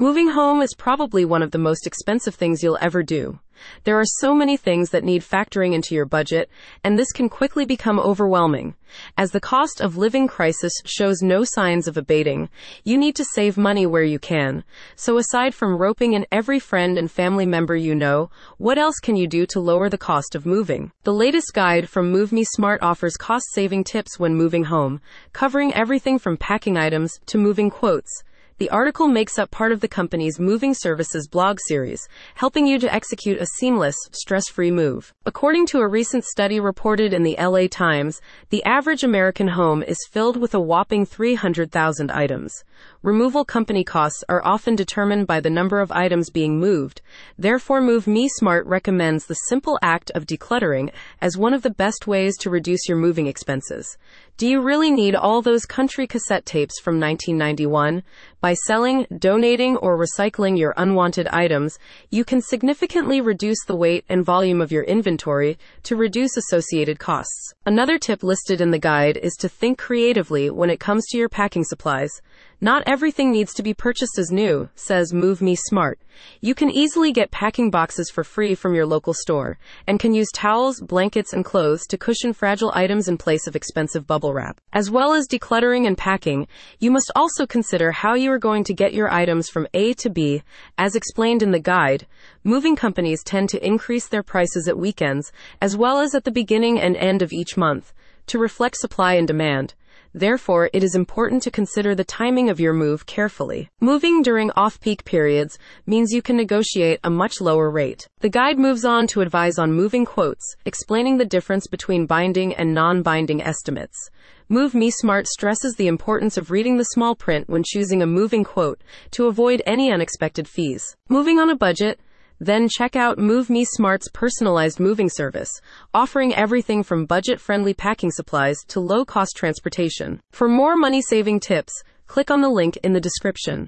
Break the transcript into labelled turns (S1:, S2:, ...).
S1: Moving home is probably one of the most expensive things you'll ever do. There are so many things that need factoring into your budget, and this can quickly become overwhelming. As the cost of living crisis shows no signs of abating, you need to save money where you can. So aside from roping in every friend and family member you know, what else can you do to lower the cost of moving? The latest guide from Move Me Smart offers cost saving tips when moving home, covering everything from packing items to moving quotes. The article makes up part of the company's Moving Services blog series, helping you to execute a seamless, stress free move. According to a recent study reported in the LA Times, the average American home is filled with a whopping 300,000 items. Removal company costs are often determined by the number of items being moved. Therefore, Move Me Smart recommends the simple act of decluttering as one of the best ways to reduce your moving expenses. Do you really need all those country cassette tapes from 1991? By selling, donating, or recycling your unwanted items, you can significantly reduce the weight and volume of your inventory to reduce associated costs. Another tip listed in the guide is to think creatively when it comes to your packing supplies. Not everything needs to be purchased as new, says Move Me Smart. You can easily get packing boxes for free from your local store and can use towels, blankets, and clothes to cushion fragile items in place of expensive bubble wrap. As well as decluttering and packing, you must also consider how you are going to get your items from A to B. As explained in the guide, moving companies tend to increase their prices at weekends as well as at the beginning and end of each month to reflect supply and demand. Therefore, it is important to consider the timing of your move carefully. Moving during off-peak periods means you can negotiate a much lower rate. The guide moves on to advise on moving quotes, explaining the difference between binding and non-binding estimates. Move Me Smart stresses the importance of reading the small print when choosing a moving quote to avoid any unexpected fees. Moving on a budget, then check out Move Me Smart's personalized moving service, offering everything from budget friendly packing supplies to low cost transportation. For more money saving tips, click on the link in the description.